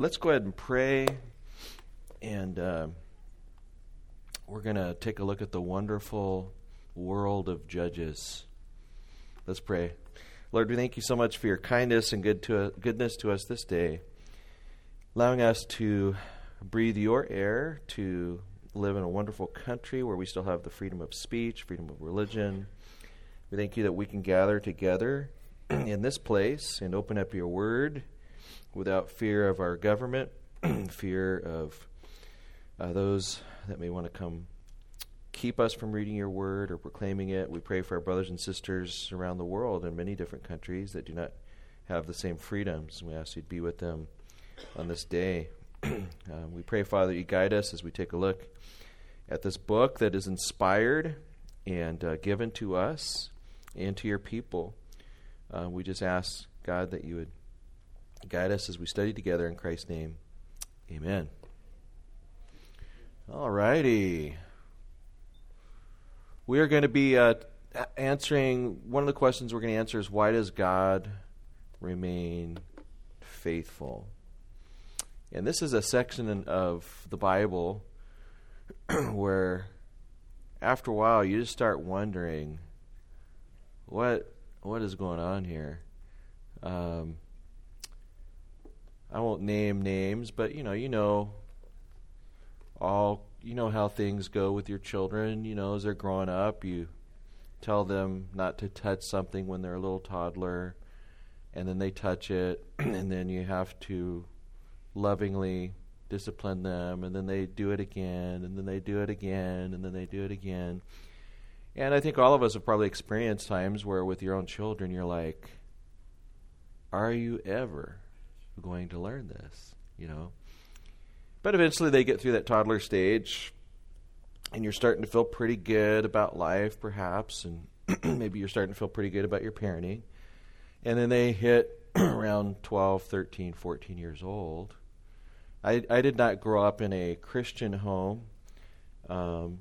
let's go ahead and pray, and uh, we're going to take a look at the wonderful world of Judges. Let's pray. Lord, we thank you so much for your kindness and good to, goodness to us this day, allowing us to breathe your air, to live in a wonderful country where we still have the freedom of speech, freedom of religion. We thank you that we can gather together in this place and open up your word without fear of our government, fear of uh, those that may want to come keep us from reading your word or proclaiming it. We pray for our brothers and sisters around the world in many different countries that do not have the same freedoms. We ask you to be with them on this day. uh, we pray, Father, you guide us as we take a look at this book that is inspired and uh, given to us and to your people. Uh, we just ask, God, that you would guide us as we study together in Christ's name. Amen. All righty. We are going to be uh, answering one of the questions we're going to answer is why does God remain faithful? And this is a section of the Bible where after a while you just start wondering what what is going on here. Um, I won't name names, but you know, you know, all you know how things go with your children. You know, as they're growing up, you tell them not to touch something when they're a little toddler, and then they touch it, and then you have to lovingly discipline them, and then they do it again, and then they do it again, and then they do it again. And I think all of us have probably experienced times where, with your own children, you're like, "Are you ever going to learn this?" You know. But eventually, they get through that toddler stage, and you're starting to feel pretty good about life, perhaps, and maybe you're starting to feel pretty good about your parenting. And then they hit around 12, 13, 14 years old, I, I did not grow up in a Christian home. Um,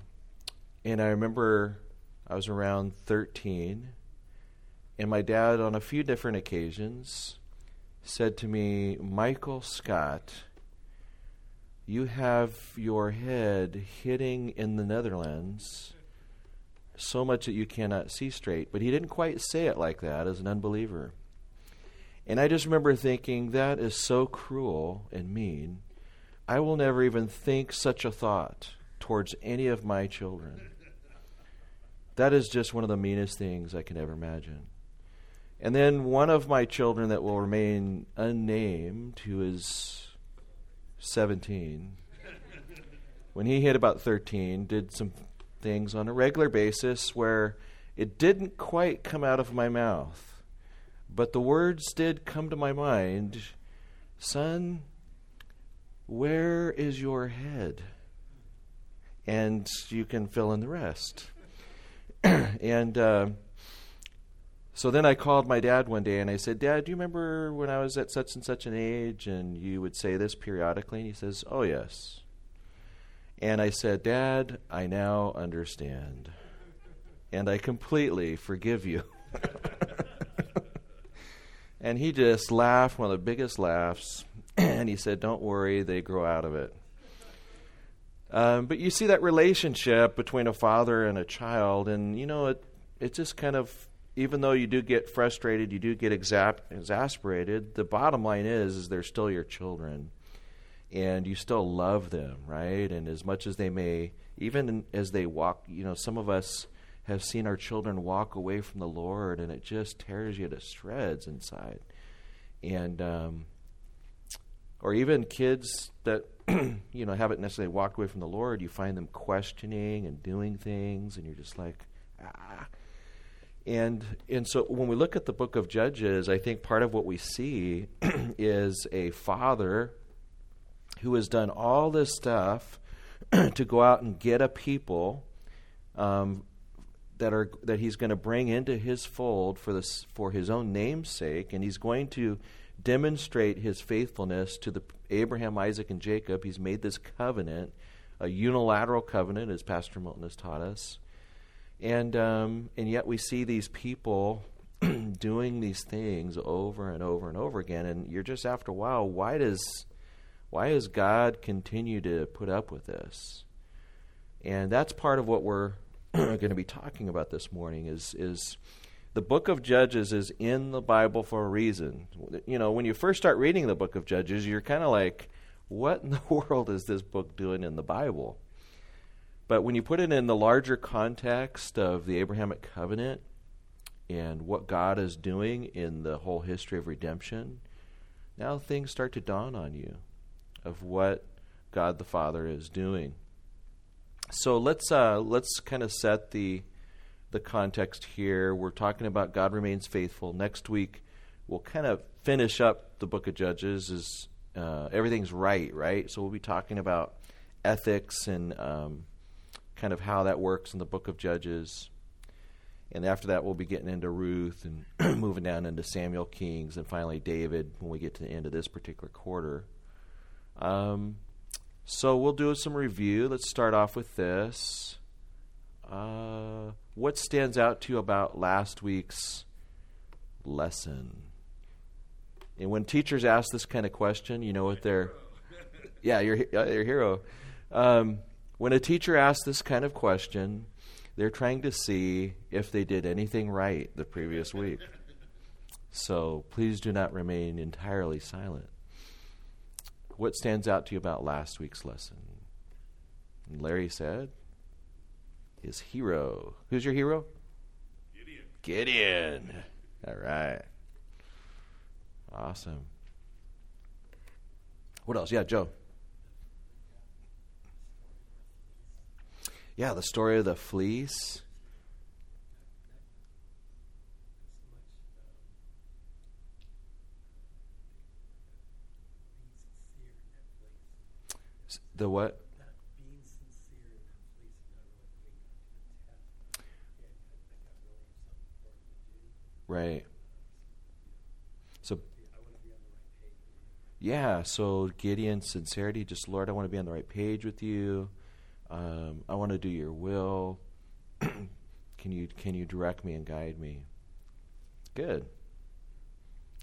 and I remember I was around 13, and my dad, on a few different occasions, said to me, Michael Scott, you have your head hitting in the Netherlands so much that you cannot see straight. But he didn't quite say it like that as an unbeliever. And I just remember thinking, that is so cruel and mean. I will never even think such a thought towards any of my children. That is just one of the meanest things I can ever imagine. And then one of my children that will remain unnamed, who is 17, when he hit about 13, did some things on a regular basis where it didn't quite come out of my mouth, but the words did come to my mind Son, where is your head? And you can fill in the rest. and uh, so then I called my dad one day and I said, Dad, do you remember when I was at such and such an age and you would say this periodically? And he says, Oh, yes. And I said, Dad, I now understand. And I completely forgive you. and he just laughed, one of the biggest laughs. and he said, Don't worry, they grow out of it. Um, but you see that relationship between a father and a child, and you know, it, it just kind of, even though you do get frustrated, you do get exasperated, the bottom line is, is they're still your children. And you still love them, right? And as much as they may, even as they walk, you know, some of us have seen our children walk away from the Lord, and it just tears you to shreds inside. And, um, or even kids that you know haven't necessarily walked away from the Lord, you find them questioning and doing things, and you're just like, ah. And and so when we look at the book of Judges, I think part of what we see is a father who has done all this stuff to go out and get a people um, that are that he's going to bring into his fold for this for his own name's sake, and he's going to demonstrate his faithfulness to the Abraham, Isaac, and Jacob. He's made this covenant, a unilateral covenant, as Pastor Milton has taught us. And um, and yet we see these people doing these things over and over and over again, and you're just after a while, why does Why does God continue to put up with this? And that's part of what we're going to be talking about this morning is is the book of Judges is in the Bible for a reason. You know, when you first start reading the book of Judges, you're kind of like, what in the world is this book doing in the Bible? But when you put it in the larger context of the Abrahamic covenant and what God is doing in the whole history of redemption, now things start to dawn on you of what God the Father is doing. So let's uh, let's kind of set the the context here. We're talking about God remains faithful. Next week, we'll kind of finish up the book of Judges. Is uh, everything's right, right? So we'll be talking about ethics and um, kind of how that works in the book of Judges. And after that, we'll be getting into Ruth and moving down into Samuel Kings and finally David when we get to the end of this particular quarter. Um, so we'll do some review. Let's start off with this. Uh, what stands out to you about last week's lesson? And when teachers ask this kind of question, you know what they're. Yeah, your your hero. Um, when a teacher asks this kind of question, they're trying to see if they did anything right the previous week. So please do not remain entirely silent. What stands out to you about last week's lesson? And Larry said, his hero. Who's your hero? Gideon. Gideon. All right. Awesome. What else? Yeah, Joe. Yeah, the story of the fleece. The what? Right. So, yeah, so Gideon, sincerity, just Lord, I want to be on the right page with you. Um, I want to do your will. can you can you direct me and guide me? Good.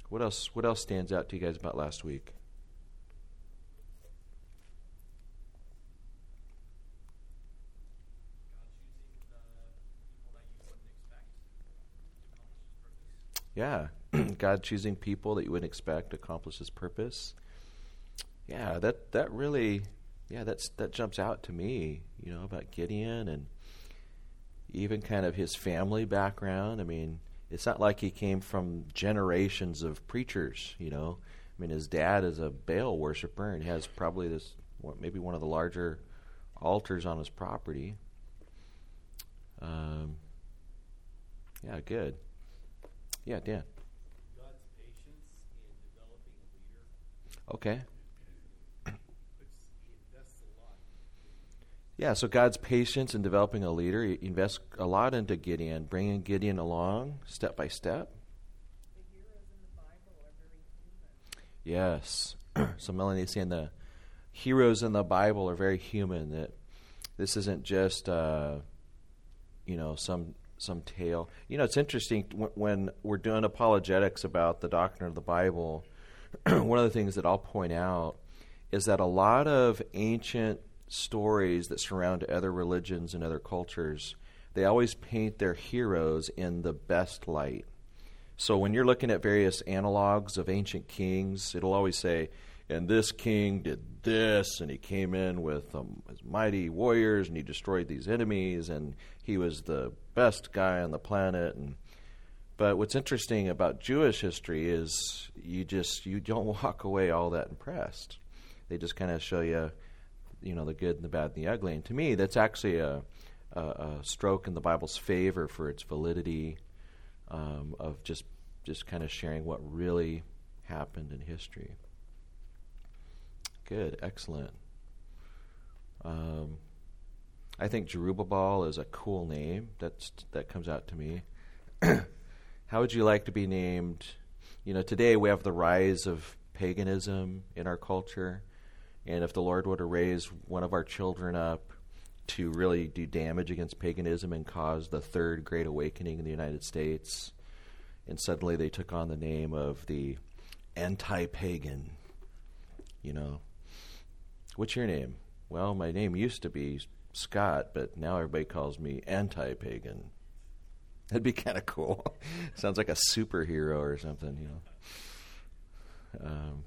What else? What else stands out to you guys about last week? Yeah, God choosing people that you wouldn't expect to accomplish His purpose. Yeah, that that really, yeah, that's that jumps out to me. You know about Gideon and even kind of his family background. I mean, it's not like he came from generations of preachers. You know, I mean, his dad is a Baal worshiper and has probably this maybe one of the larger altars on his property. Um, yeah, good. Yeah, Dan. God's patience in developing a leader. Okay. It's, he invests a lot. Yeah, so God's patience in developing a leader. He invests a lot into Gideon, bringing Gideon along step by step. Yes. so Melanie's saying the heroes in the Bible are very human. That this isn't just, uh, you know, some some tale. You know, it's interesting when, when we're doing apologetics about the doctrine of the Bible. one of the things that I'll point out is that a lot of ancient stories that surround other religions and other cultures, they always paint their heroes in the best light. So when you're looking at various analogs of ancient kings, it'll always say, and this king did this, and he came in with um, his mighty warriors, and he destroyed these enemies, and he was the best guy on the planet. And but what's interesting about Jewish history is you just you don't walk away all that impressed. They just kind of show you, you know, the good and the bad and the ugly. And to me, that's actually a, a, a stroke in the Bible's favor for its validity um, of just just kind of sharing what really happened in history. Good, excellent. Um, I think Jerubbaal is a cool name. That's that comes out to me. How would you like to be named? You know, today we have the rise of paganism in our culture, and if the Lord were to raise one of our children up to really do damage against paganism and cause the third great awakening in the United States, and suddenly they took on the name of the anti-pagan, you know, What's your name? Well, my name used to be Scott, but now everybody calls me anti pagan. That'd be kind of cool. Sounds like a superhero or something, you know. Um,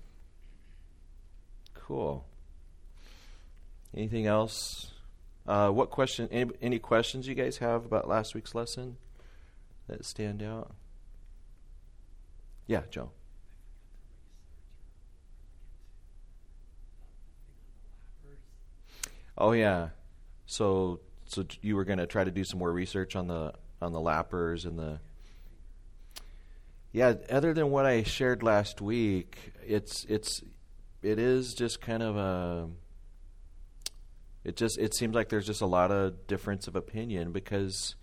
cool. Anything else? Uh, what question? Any, any questions you guys have about last week's lesson that stand out? Yeah, Joe. Oh yeah. So so you were going to try to do some more research on the on the lappers and the Yeah, other than what I shared last week, it's it's it is just kind of a it just it seems like there's just a lot of difference of opinion because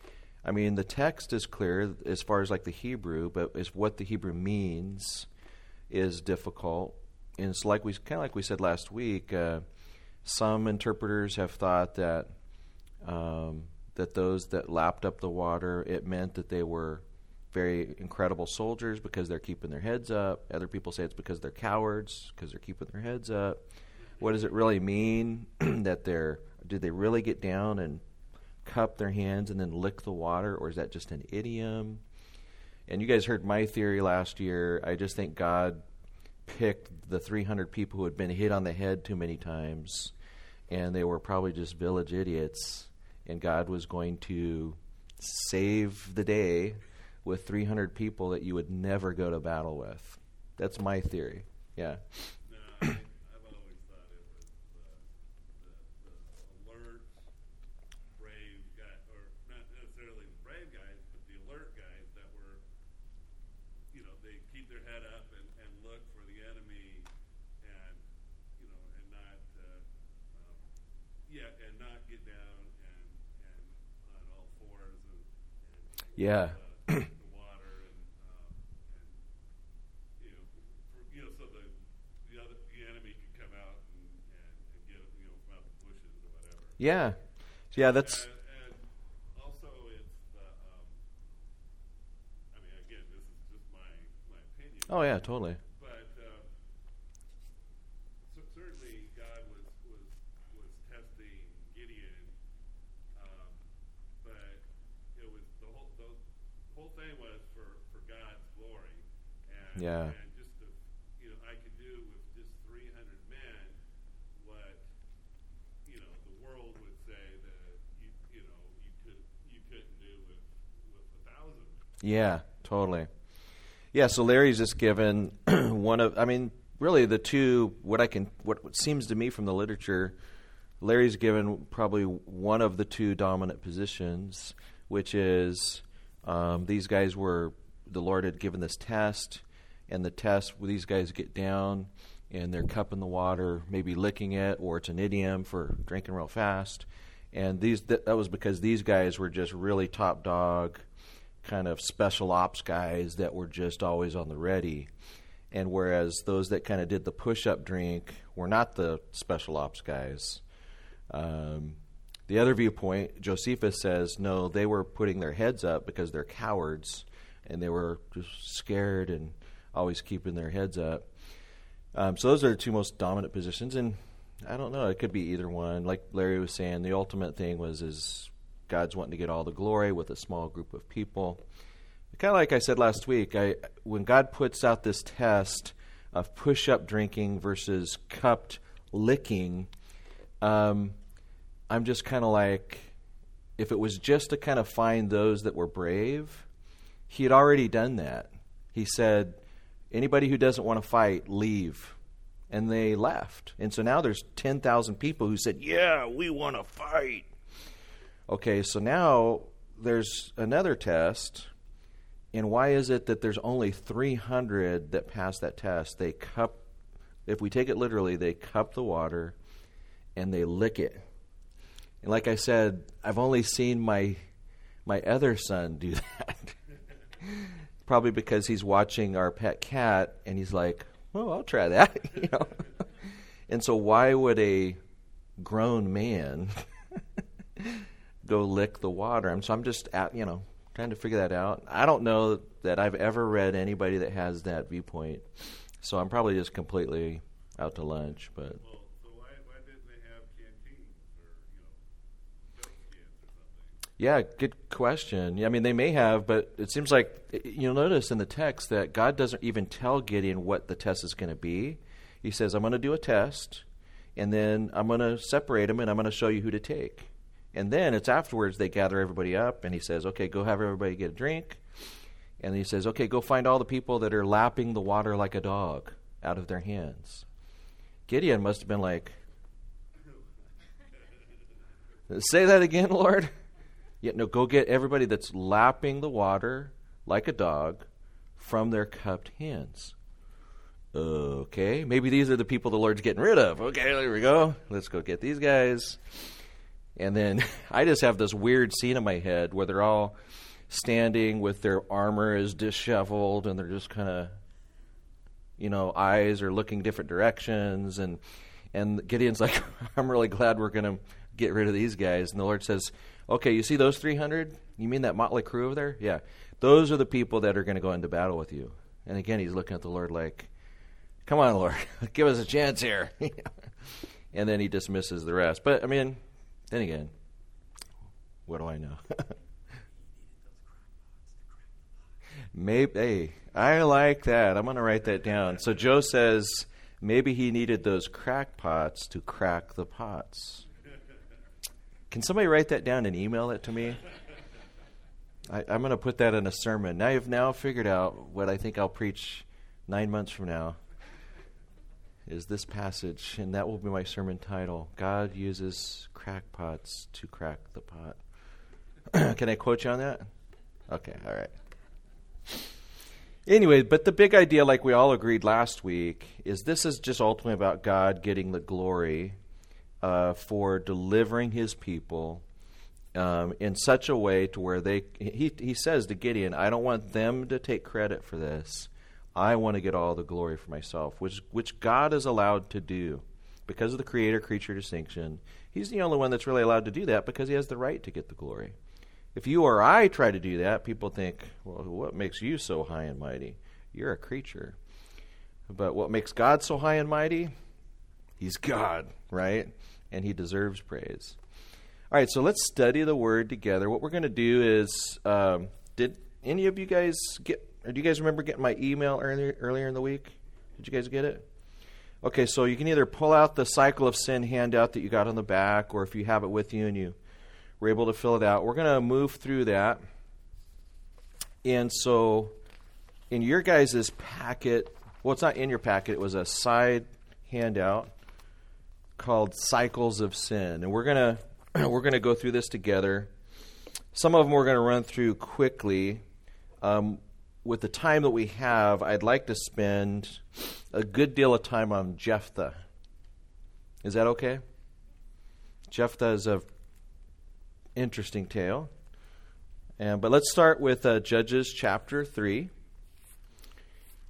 I mean the text is clear as far as like the Hebrew, but as what the Hebrew means is difficult. And it's like we kind of like we said last week. Uh, some interpreters have thought that um, that those that lapped up the water, it meant that they were very incredible soldiers because they're keeping their heads up. Other people say it's because they're cowards because they're keeping their heads up. What does it really mean that they're? Did they really get down and cup their hands and then lick the water, or is that just an idiom? And you guys heard my theory last year. I just think God picked the 300 people who had been hit on the head too many times, and they were probably just village idiots, and God was going to save the day with 300 people that you would never go to battle with. That's my theory. Yeah. No, I, I've always thought it was the, the, the alert, brave guy, or not necessarily the brave guys, but the alert guys that were, you know, they keep their head up and, and look for the enemy, and you know, and not, uh, um, yeah, and not get down and and on all fours and, and Yeah. uh, the water and um, and you know, for, you know, so the the other the enemy could come out and, and, and get it, you know from out the bushes or whatever. Yeah. Yeah, that's and, and also it's the um, I mean again this is just my my opinion. Oh yeah, totally. But um, cer- certainly God was was was testing Gideon, um, but it was the whole the whole thing was for for God's glory, and Yeah. and just to, you know I could do with just three hundred men what you know the world would say that you you know you could you couldn't do with with a thousand. Yeah, totally. Yeah, so Larry's just given one of I mean, really the two what I can what seems to me from the literature, Larry's given probably one of the two dominant positions, which is um, these guys were the Lord had given this test, and the test these guys get down and they're cupping the water, maybe licking it, or it's an idiom for drinking real fast. And these that, that was because these guys were just really top dog kind of special ops guys that were just always on the ready. And whereas those that kind of did the push up drink were not the special ops guys. Um, the other viewpoint, Josephus says, no, they were putting their heads up because they're cowards and they were just scared and always keeping their heads up. Um, so those are the two most dominant positions, and I don't know. It could be either one. Like Larry was saying, the ultimate thing was is God's wanting to get all the glory with a small group of people. Kind of like I said last week, I when God puts out this test of push-up drinking versus cupped licking, um, I'm just kind of like, if it was just to kind of find those that were brave, He had already done that. He said, anybody who doesn't want to fight, leave. And they left. And so now there's 10,000 people who said, yeah, we want to fight. Okay, so now there's another test. And why is it that there's only 300 that pass that test? They cup, if we take it literally, they cup the water and they lick it. And like I said, I've only seen my my other son do that. Probably because he's watching our pet cat and he's like, "Well, I'll try that," you know. and so why would a grown man go lick the water. And so I'm just at, you know trying to figure that out. I don't know that I've ever read anybody that has that viewpoint, so I'm probably just completely out to lunch. But yeah, good question. Yeah, I mean they may have, but it seems like you'll notice in the text that God doesn't even tell Gideon what the test is going to be. He says, "I'm going to do a test." and then I'm going to separate them and I'm going to show you who to take. And then it's afterwards they gather everybody up, and he says, Okay, go have everybody get a drink. And he says, Okay, go find all the people that are lapping the water like a dog out of their hands. Gideon must have been like, Say that again, Lord. Yeah, no, go get everybody that's lapping the water like a dog from their cupped hands. Okay, maybe these are the people the Lord's getting rid of. Okay, there we go. Let's go get these guys. And then I just have this weird scene in my head where they're all standing with their armor is disheveled and they're just kind of, you know, eyes are looking different directions. And, and Gideon's like, I'm really glad we're going to get rid of these guys. And the Lord says, Okay, you see those 300? You mean that motley crew over there? Yeah. Those are the people that are going to go into battle with you. And again, he's looking at the Lord like, Come on, Lord, give us a chance here. and then he dismisses the rest. But, I mean, then again, what do I know? maybe, hey, I like that. I'm going to write that down. So Joe says maybe he needed those crackpots to crack the pots. Can somebody write that down and email it to me? I, am going to put that in a sermon. Now you've now figured out what I think I'll preach nine months from now. Is this passage, and that will be my sermon title. God uses crackpots to crack the pot. Can I quote you on that? Okay, all right. Anyway, but the big idea, like we all agreed last week, is this is just ultimately about God getting the glory uh, for delivering his people um, in such a way to where they he he says to Gideon, I don't want them to take credit for this. I want to get all the glory for myself, which which God is allowed to do because of the creator creature distinction. He's the only one that's really allowed to do that because he has the right to get the glory. If you or I try to do that, people think, well, what makes you so high and mighty? You're a creature. But what makes God so high and mighty? He's God, right? and he deserves praise. All right, so let's study the word together. What we're going to do is, um, did any of you guys get, do you guys remember getting my email earlier, earlier in the week? Did you guys get it? Okay, so you can either pull out the Cycle of Sin handout that you got on the back, or if you have it with you and you were able to fill it out, we're going to move through that. And so in your guys' packet, well, it's not in your packet, it was a side handout called Cycles of Sin, and we're gonna we're gonna go through this together. Some of them we're gonna run through quickly. Um, with the time that we have, I'd like to spend a good deal of time on Jephthah. Is that okay? Jephthah is a interesting tale. And, but let's start with uh, Judges chapter 3.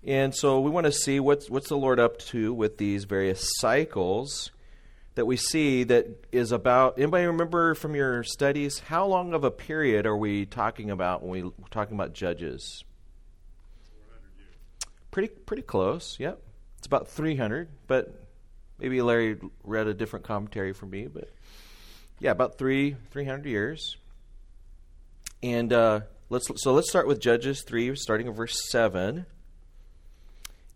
And so we want to see what's, what's the Lord up to with these various cycles that we see that is about anybody remember from your studies how long of a period are we talking about when we're talking about judges pretty pretty close yep. It's about 300 but maybe larry read a different commentary from me but yeah about three 300 years. And uh, let's so let's start with judges 3 starting in verse 7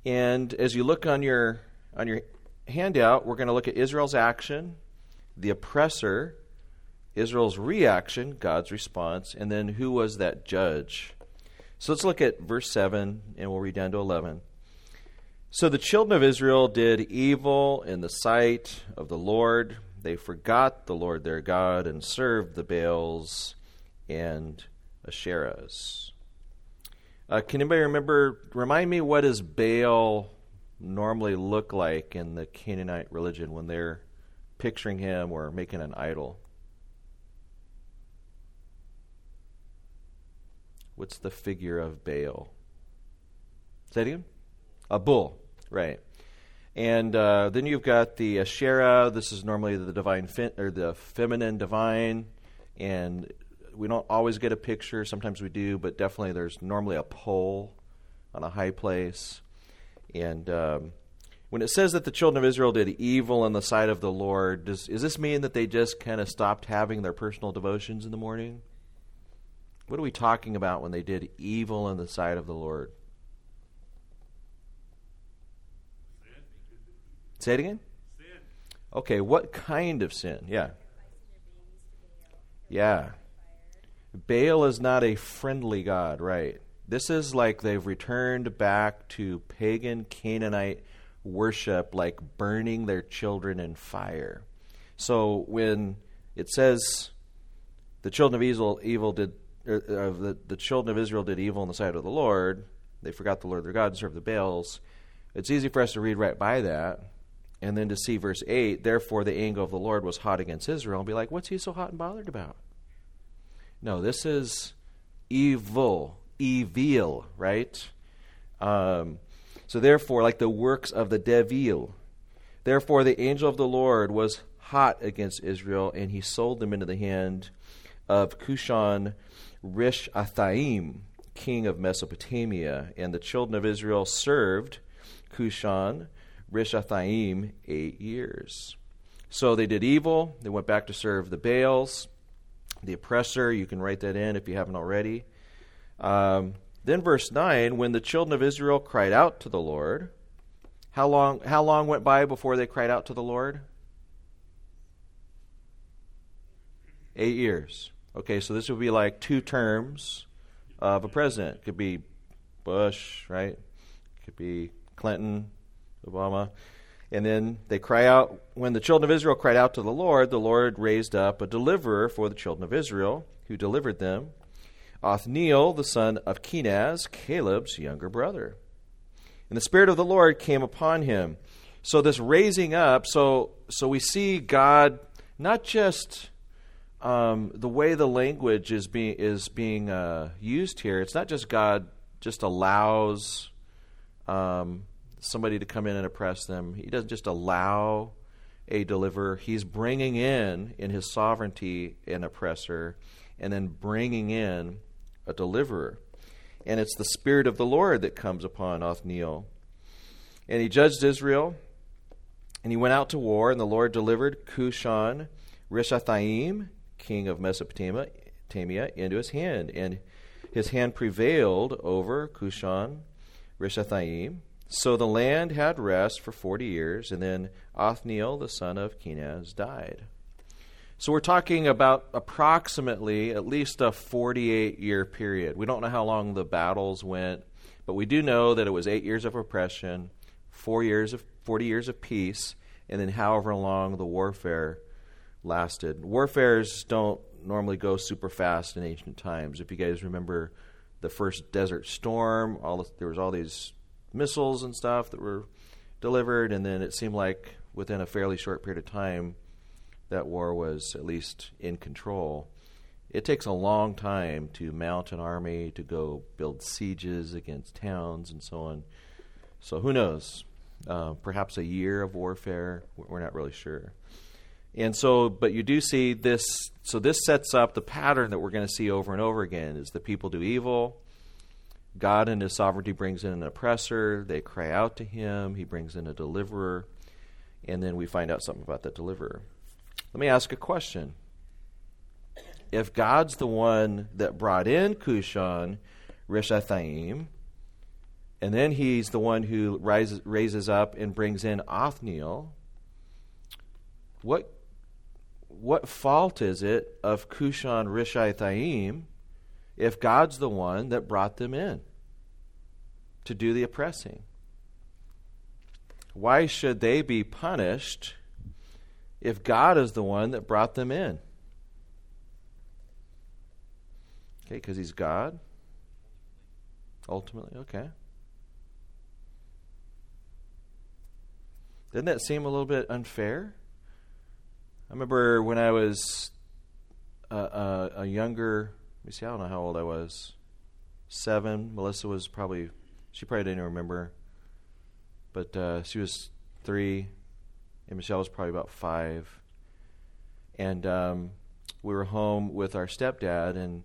and as you look on your on your handout, we're going to look at Israel's action, the oppressor, Israel's reaction, God's response, and then who was that judge. So let's look at verse 7, and we'll read down to 11. So the children of Israel did evil in the sight of the Lord. They forgot the Lord their God and served the Baals and Asherahs. Uh, can anybody remember? Remind me what does Baal normally look like in the Canaanite religion when they're picturing him or making an idol? What's the figure of Baal? Is that him? A bull, right? And uh, then you've got the Asherah. This is normally the divine or the feminine divine, and we don't always get a picture. Sometimes we do, but definitely there's normally a pole on a high place. And um, when it says that the children of Israel did evil in the sight of the Lord, does, does this mean that they just kind of stopped having their personal devotions in the morning? What are we talking about when they did evil in the sight of the Lord? Sin. Say it again? Sin. Okay, what kind of sin? Yeah. Yeah. Baal is not a friendly God, right? This is like they've returned back to pagan Canaanite worship, like burning their children in fire. So when it says the children of Israel, evil did, uh, the, the children of Israel did evil in the sight of the Lord, they forgot the Lord their God and served the Baals. It's easy for us to read right by that and then to see verse 8, therefore the anger of the Lord was hot against Israel, and be like, what's he so hot and bothered about? No, this is evil, evil, right? Um, so therefore, like the works of the devil, therefore the angel of the Lord was hot against Israel, and he sold them into the hand of Cushan Rishathaim, king of Mesopotamia, and the children of Israel served Cushan Rishathaim eight years. So they did evil. They went back to serve the Baals, the oppressor. You can write that in if you haven't already. Um, then verse 9, when the children of Israel cried out to the Lord, how long, how long went by before they cried out to the Lord? Eight years. Okay, so this would be like two terms of a president. It could be Bush, right? Could be Clinton, Obama. And then they cry out, when the children of Israel cried out to the Lord, the Lord raised up a deliverer for the children of Israel, who delivered them Othniel, the son of Kenaz, Caleb's younger brother. And the Spirit of the Lord came upon him. So this raising up, so so we see God not just um, the way the language is being is being uh, used here. It's not just God just allows um, somebody to come in and oppress them. He doesn't just allow a deliverer. He's bringing in in His sovereignty an oppressor, and then bringing in a deliverer. And it's the Spirit of the Lord that comes upon Othniel. And he judged Israel, and he went out to war, and the Lord delivered Cushan Rishathaim, king of Mesopotamia, into his hand. And his hand prevailed over Cushan Rishathaim. So the land had rest for 40 years, and then Othniel, the son of Kenaz, died. So we're talking about approximately at least a 48 year period. We don't know how long the battles went, but we do know that it was eight years of oppression, four years of 40 years of peace, and then however long the warfare lasted. Warfares don't normally go super fast in ancient times. If you guys remember the first Desert Storm, all the, there was all these missiles and stuff that were delivered, and then it seemed like within a fairly short period of time that war was at least in control. It takes a long time to mount an army, to go build sieges against towns, and so on. So who knows? Uh, perhaps a year of warfare. We're not really sure. And so, but you do see this. So this sets up the pattern that we're going to see over and over again: is the people do evil. God in His sovereignty brings in an oppressor. They cry out to Him. He brings in a deliverer, and then we find out something about that deliverer. Let me ask a question. If God's the one that brought in Cushan Rishathaim, and then he's the one who rises, raises up and brings in Othniel, what, what fault is it of Cushan Rishathaim if God's the one that brought them in to do the oppressing? Why should they be punished if God is the one that brought them in? Okay, because He's God? Ultimately, okay. Doesn't that seem a little bit unfair? I remember when I was a, a, a younger, let me see, I don't know how old I was. Seven. Melissa was probably, she probably didn't remember. But uh, she was three and Michelle was probably about five. And um, we were home with our stepdad, and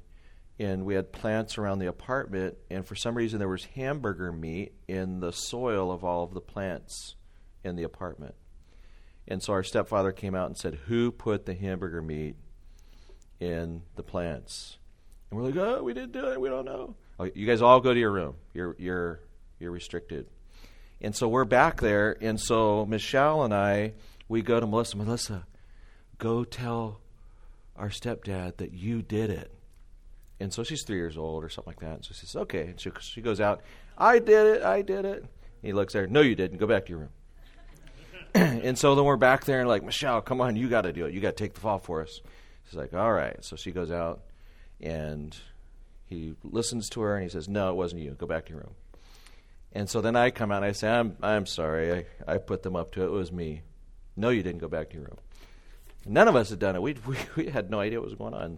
and we had plants around the apartment. And for some reason, there was hamburger meat in the soil of all of the plants in the apartment. And so our stepfather came out and said, "Who put the hamburger meat in the plants?" And we're like, oh, we didn't do it. We don't know. Oh, you guys all go to your room. You're you're you're restricted. And so we're back there. And so Michelle and I, we go to Melissa. Melissa, go tell our stepdad that you did it. And so she's three years old or something like that. And so she says, okay. And she, she goes out, I did it. I did it. And he looks there. No, you didn't. Go back to your room. and so then we're back there and like, Michelle, come on, you got to do it. You got to take the fall for us. She's like, all right. So she goes out and he listens to her and he says, no, it wasn't you. Go back to your room. And so then I come out and I say, I'm, I'm sorry. I, I put them up to it. It was me. No, you didn't go back to your room. None of us had done it. We, we, we had no idea what was going on.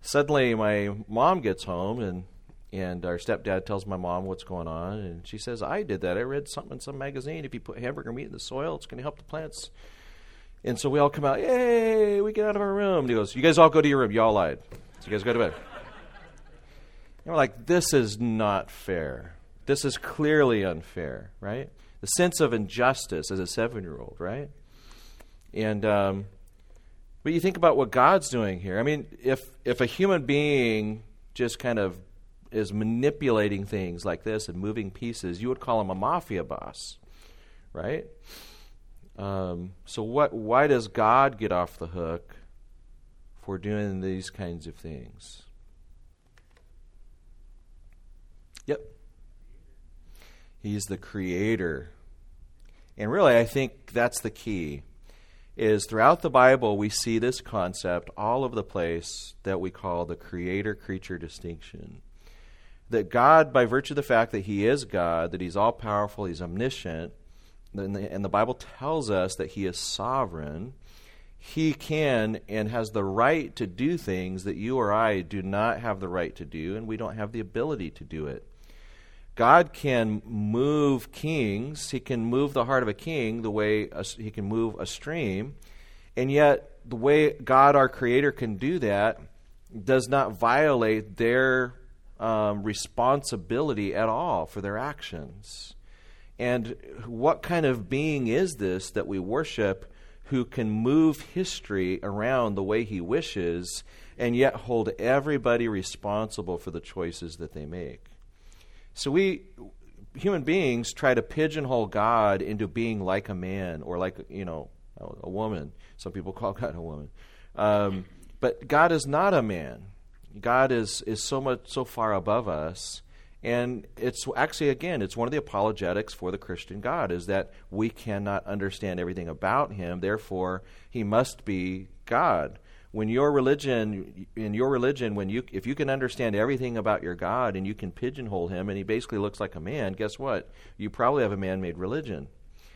Suddenly, my mom gets home and and our stepdad tells my mom what's going on, and she says, "I did that. I read something in some magazine. If you put hamburger meat in the soil, it's going to help the plants." And so we all come out, "Yay! We get out of our room." And he goes, "You guys all go to your room. You all lied. So you guys go to bed." And we're like, "This is not fair. This is clearly unfair, right? The sense of injustice as a seven-year-old, right?" And um, but you think about what God's doing here. I mean, if if a human being just kind of is manipulating things like this and moving pieces, you would call him a mafia boss, right? Um, so what? Why does God get off the hook for doing these kinds of things? Yep, He's the creator, and really, I think that's the key. Is throughout the Bible we see this concept all over the place that we call the creator creature distinction that God, by virtue of the fact that He is God, that He's all powerful, He's omniscient, and the, and the Bible tells us that He is sovereign, He can and has the right to do things that you or I do not have the right to do, and we don't have the ability to do it. God can move kings, He can move the heart of a king the way a, He can move a stream, and yet the way God, our Creator, can do that does not violate their um, responsibility at all for their actions. And what kind of being is this that we worship who can move history around the way he wishes and yet hold everybody responsible for the choices that they make? So we human beings try to pigeonhole God into being like a man or like you know a woman. Some people call God a woman, um, but God is not a man. God is is so much so far above us. And it's actually, again, it's one of the apologetics for the Christian God is that we cannot understand everything about Him. Therefore, He must be God. When your religion, in your religion, when you, if you can understand everything about your God and you can pigeonhole Him, and He basically looks like a man, guess what? You probably have a man-made religion.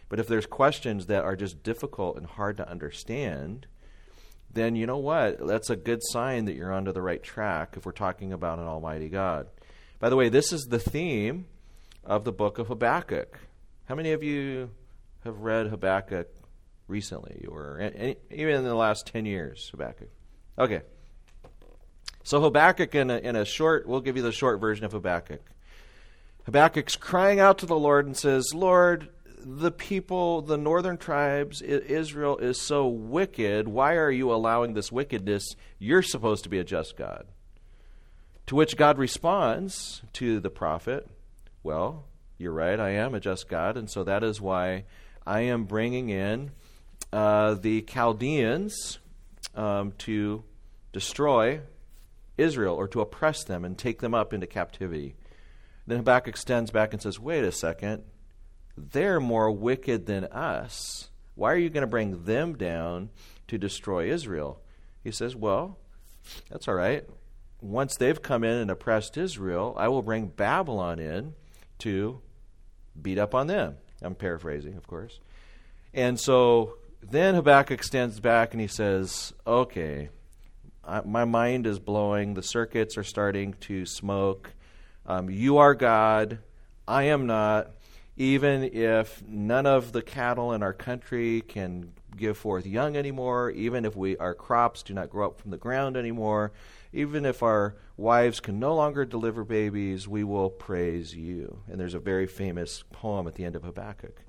But if there's questions that are just difficult and hard to understand, then you know what? That's a good sign that you're onto the right track if we're talking about an Almighty God. By the way, this is the theme of the book of Habakkuk. How many of you have read Habakkuk recently or any, even in the last 10 years? Habakkuk. Okay. So, Habakkuk, in a, in a short, we'll give you the short version of Habakkuk. Habakkuk's crying out to the Lord and says, Lord, the people, the northern tribes, Israel is so wicked. Why are you allowing this wickedness? You're supposed to be a just God. To which God responds to the prophet, Well, you're right, I am a just God, and so that is why I am bringing in uh, the Chaldeans um, to destroy Israel or to oppress them and take them up into captivity. Then Habakkuk extends back and says, Wait a second they're more wicked than us. Why are you going to bring them down to destroy Israel? He says, Well, that's all right. Once they've come in and oppressed Israel, I will bring Babylon in to beat up on them. I'm paraphrasing, of course. And so then Habakkuk stands back and he says, Okay, I, my mind is blowing. The circuits are starting to smoke. Um, you are God. I am not even if none of the cattle in our country can give forth young anymore, even if we our crops do not grow up from the ground anymore, even if our wives can no longer deliver babies, we will praise you. And there's a very famous poem at the end of Habakkuk.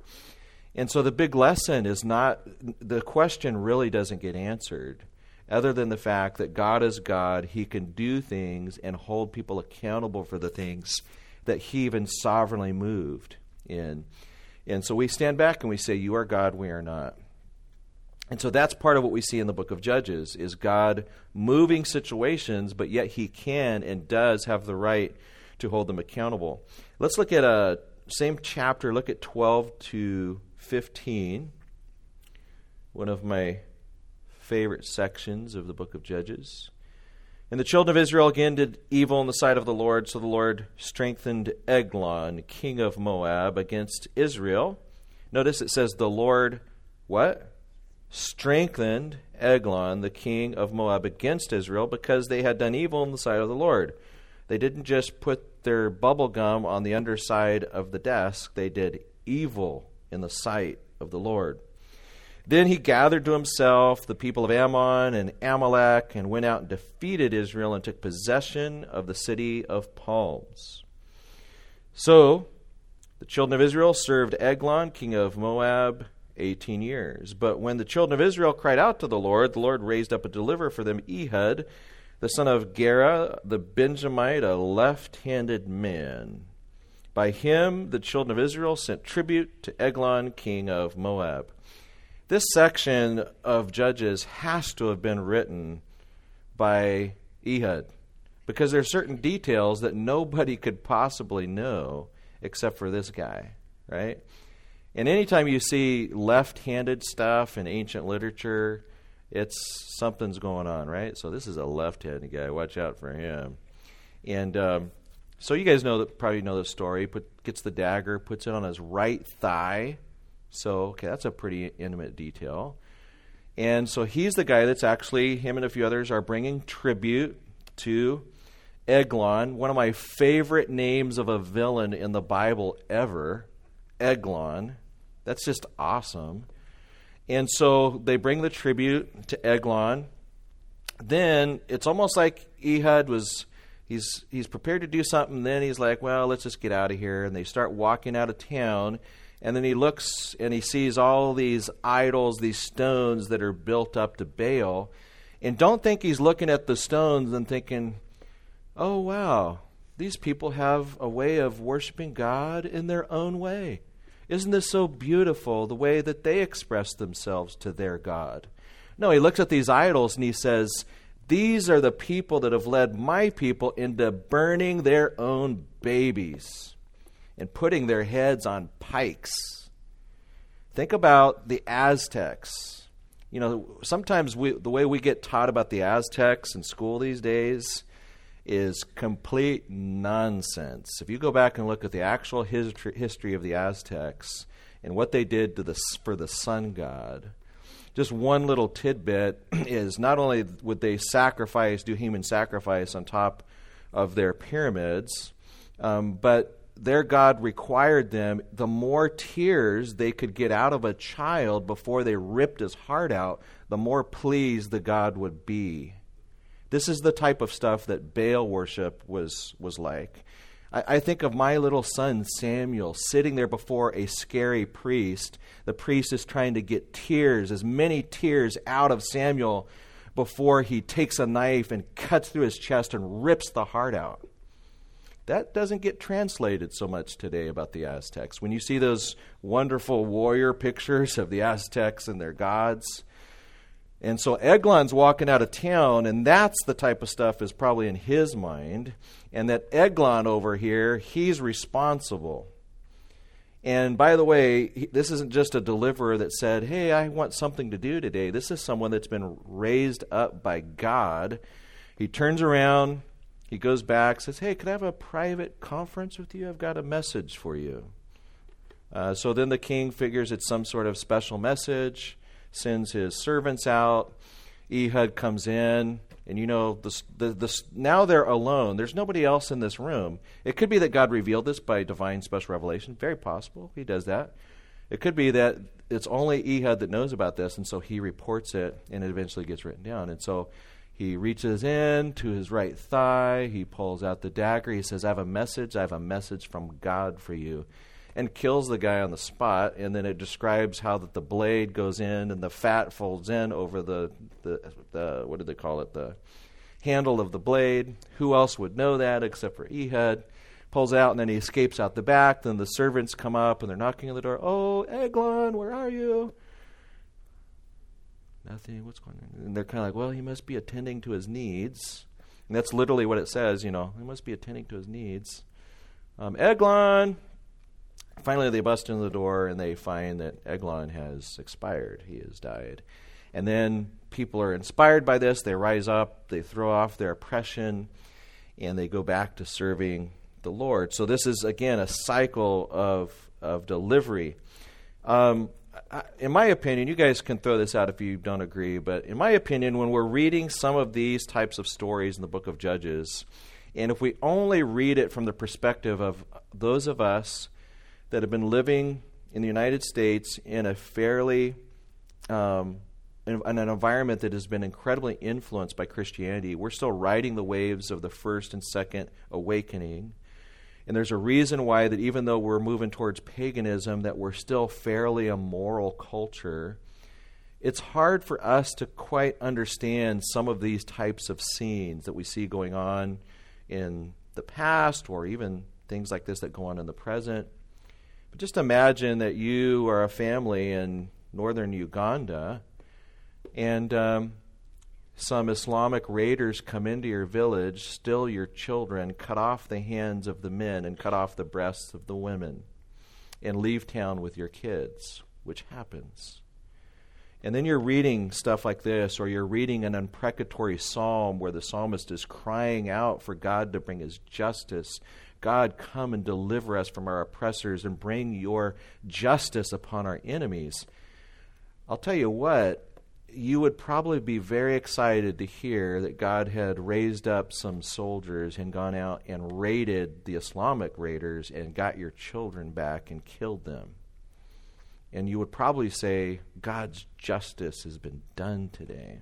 And so the big lesson is not the question really doesn't get answered. other than the fact that God is God. He can do things and hold people accountable for the things that He even sovereignly moved in. And so we stand back and we say, You are God, we are not. And so that's part of what we see in the book of Judges is God moving situations, but yet he can and does have the right to hold them accountable. Let's look at a same chapter, look at 12 to 15. One of my favorite sections of the book of Judges. And the children of Israel again did evil in the sight of the Lord, so the Lord strengthened Eglon, king of Moab, against Israel. Notice it says the Lord what? strengthened Eglon, the king of Moab, against Israel because they had done evil in the sight of the Lord. They didn't just put their bubble gum on the underside of the desk, they did evil in the sight of the Lord. Then he gathered to himself the people of Ammon and Amalek and went out and defeated Israel and took possession of the city of palms. So the children of Israel served Eglon, king of Moab, 18 years. But when the children of Israel cried out to the Lord, the Lord raised up a deliverer for them, Ehud, the son of Gera, the Benjamite, a left handed man. By him, the children of Israel sent tribute to Eglon, king of Moab. This section of Judges has to have been written by Ehud because there are certain details that nobody could possibly know except for this guy, right? And anytime you see left handed stuff in ancient literature, it's something's going on, right? So this is a left handed guy. Watch out for him. And um, so you guys know that probably know the story. Put, gets the dagger, puts it on his right thigh. So okay, that's a pretty intimate detail. And so he's the guy that's actually him and a few others are bringing tribute to Eglon, one of my favorite names of a villain in the Bible ever. Eglon. That's just awesome. And so they bring the tribute to Eglon. Then it's almost like Ehud was he's he's prepared to do something. Then he's like, well, let's just get out of here. And they start walking out of town. And then he looks and he sees all these idols, these stones that are built up to Baal. And don't think he's looking at the stones and thinking, oh, wow, these people have a way of worshiping God in their own way. Isn't this so beautiful, the way that they express themselves to their God? No, he looks at these idols and he says, These are the people that have led my people into burning their own babies and putting their heads on pikes. Think about the Aztecs. You know, sometimes we, the way we get taught about the Aztecs in school these days is complete nonsense. If you go back and look at the actual history, history of the Aztecs and what they did to the, for the sun god, just one little tidbit is not only would they sacrifice, do human sacrifice on top of their pyramids, um, but their God required them, the more tears they could get out of a child before they ripped his heart out, the more pleased the God would be. This is the type of stuff that Baal worship was, was like. I, I think of my little son Samuel sitting there before a scary priest. The priest is trying to get tears, as many tears, out of Samuel before he takes a knife and cuts through his chest and rips the heart out. That doesn't get translated so much today about the Aztecs. When you see those wonderful warrior pictures of the Aztecs and their gods, and so Eglon's walking out of town, and that's the type of stuff is probably in his mind. And that Eglon over here, he's responsible. And by the way, this isn't just a deliverer that said, Hey, I want something to do today. This is someone that's been raised up by God. He turns around, he goes back, says, Hey, can I have a private conference with you? I've got a message for you. Uh, so then the king figures it's some sort of special message sends his servants out. Ehud comes in, and you know, the, the, the, now they're alone. There's nobody else in this room. It could be that God revealed this by divine special revelation. Very possible. He does that. It could be that it's only Ehud that knows about this, and so he reports it, and it eventually gets written down. And so he reaches in to his right thigh. He pulls out the dagger. He says, I have a message. I have a message from God for you. and kills the guy on the spot. And then it describes how that the blade goes in and the fat folds in over the the, the what do they call it the handle of the blade. Who else would know that except for Ehud? Pulls out and then he escapes out the back. Then the servants come up and they're knocking on the door. Oh, Eglon, where are you? Nothing. What's going on? And they're kind of like, well, he must be attending to his needs. And that's literally what it says, you know, he must be attending to his needs. Um, Eglon! Finally, they bust into the door and they find that Eglon has expired. He has died. And then people are inspired by this. They rise up, they throw off their oppression, and they go back to serving the Lord. So, this is, again, a cycle of, of delivery. Um, in my opinion, you guys can throw this out if you don't agree, but in my opinion, when we're reading some of these types of stories in the book of Judges, and if we only read it from the perspective of those of us that have been living in the United States in a fairly um, in, in an environment that has been incredibly influenced by Christianity, we're still riding the waves of the first and second awakening and there's a reason why that even though we're moving towards paganism, that we're still fairly a moral culture. It's hard for us to quite understand some of these types of scenes that we see going on in the past or even things like this that go on in the present. But just imagine that you are a family in northern Uganda and um, some Islamic raiders come into your village, steal your children, cut off the hands of the men, and cut off the breasts of the women, and leave town with your kids, which happens. And then you're reading stuff like this, or you're reading an imprecatory psalm where the psalmist is crying out for God to bring his justice. God, come and deliver us from our oppressors and bring your justice upon our enemies. I'll tell you what, you would probably be very excited to hear that God had raised up some soldiers and gone out and raided the Islamic raiders and got your children back and killed them. And you would probably say, God's justice has been done today.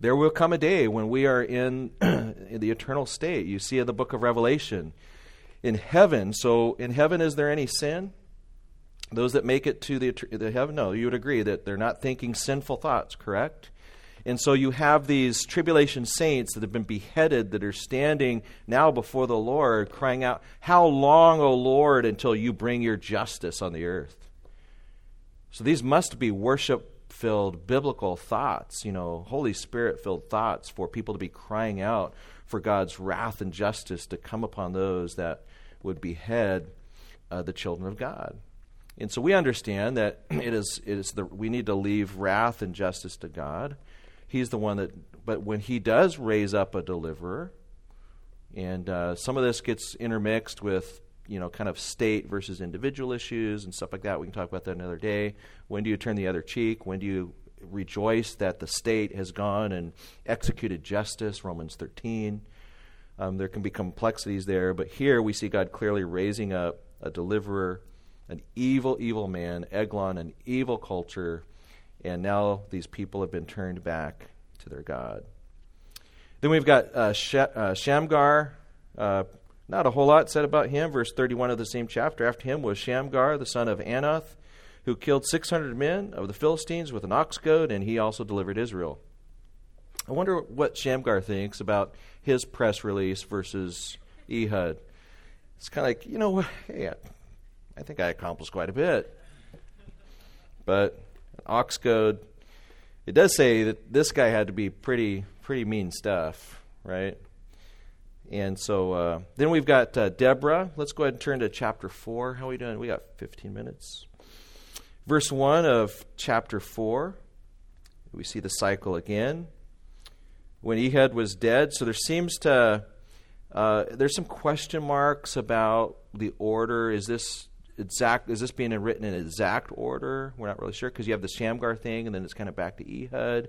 There will come a day when we are in, in the eternal state. You see in the book of Revelation, in heaven. So, in heaven, is there any sin? Those that make it to the, the heaven, no, you would agree that they're not thinking sinful thoughts, correct? And so you have these tribulation saints that have been beheaded that are standing now before the Lord, crying out, How long, O Lord, until you bring your justice on the earth? So these must be worship filled biblical thoughts, you know, Holy Spirit filled thoughts for people to be crying out for God's wrath and justice to come upon those that would behead uh, the children of God. And so we understand that it is, it is the, we need to leave wrath and justice to God. He's the one that, but when He does raise up a deliverer, and uh, some of this gets intermixed with, you know, kind of state versus individual issues and stuff like that. We can talk about that another day. When do you turn the other cheek? When do you rejoice that the state has gone and executed justice? Romans 13. Um, there can be complexities there, but here we see God clearly raising up a deliverer an evil, evil man, Eglon, an evil culture, and now these people have been turned back to their God. Then we've got uh, Sh- uh, Shamgar. Uh, not a whole lot said about him. Verse 31 of the same chapter. After him was Shamgar, the son of Anath, who killed 600 men of the Philistines with an ox goad, and he also delivered Israel. I wonder what Shamgar thinks about his press release versus Ehud. It's kind of like, you know, what hey, I think I accomplished quite a bit. But ox goad, it does say that this guy had to be pretty pretty mean stuff, right? And so uh, then we've got uh, Deborah. Let's go ahead and turn to chapter 4. How are we doing? We got 15 minutes. Verse 1 of chapter 4, we see the cycle again. When Ehud was dead, so there seems to, uh, there's some question marks about the order. Is this exact is this being written in exact order? We're not really sure because you have the Shamgar thing, and then it's kind of back to Ehud.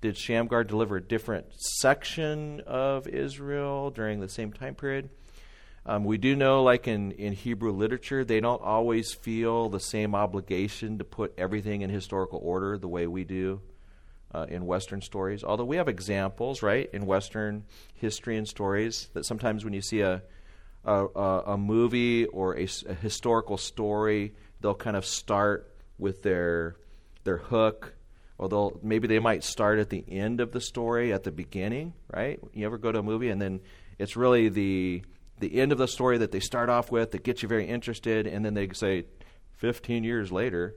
Did Shamgar deliver a different section of Israel during the same time period? Um, we do know, like in, in Hebrew literature, they don't always feel the same obligation to put everything in historical order the way we do uh, in Western stories. Although we have examples, right, in Western history and stories that sometimes when you see a a, a, a movie or a historical story, they'll kind of start with their their hook, or they'll maybe they might start at the end of the story at the beginning, right? You ever go to a movie and then it's really the the end of the story that they start off with that gets you very interested, and then they say, 15 years later,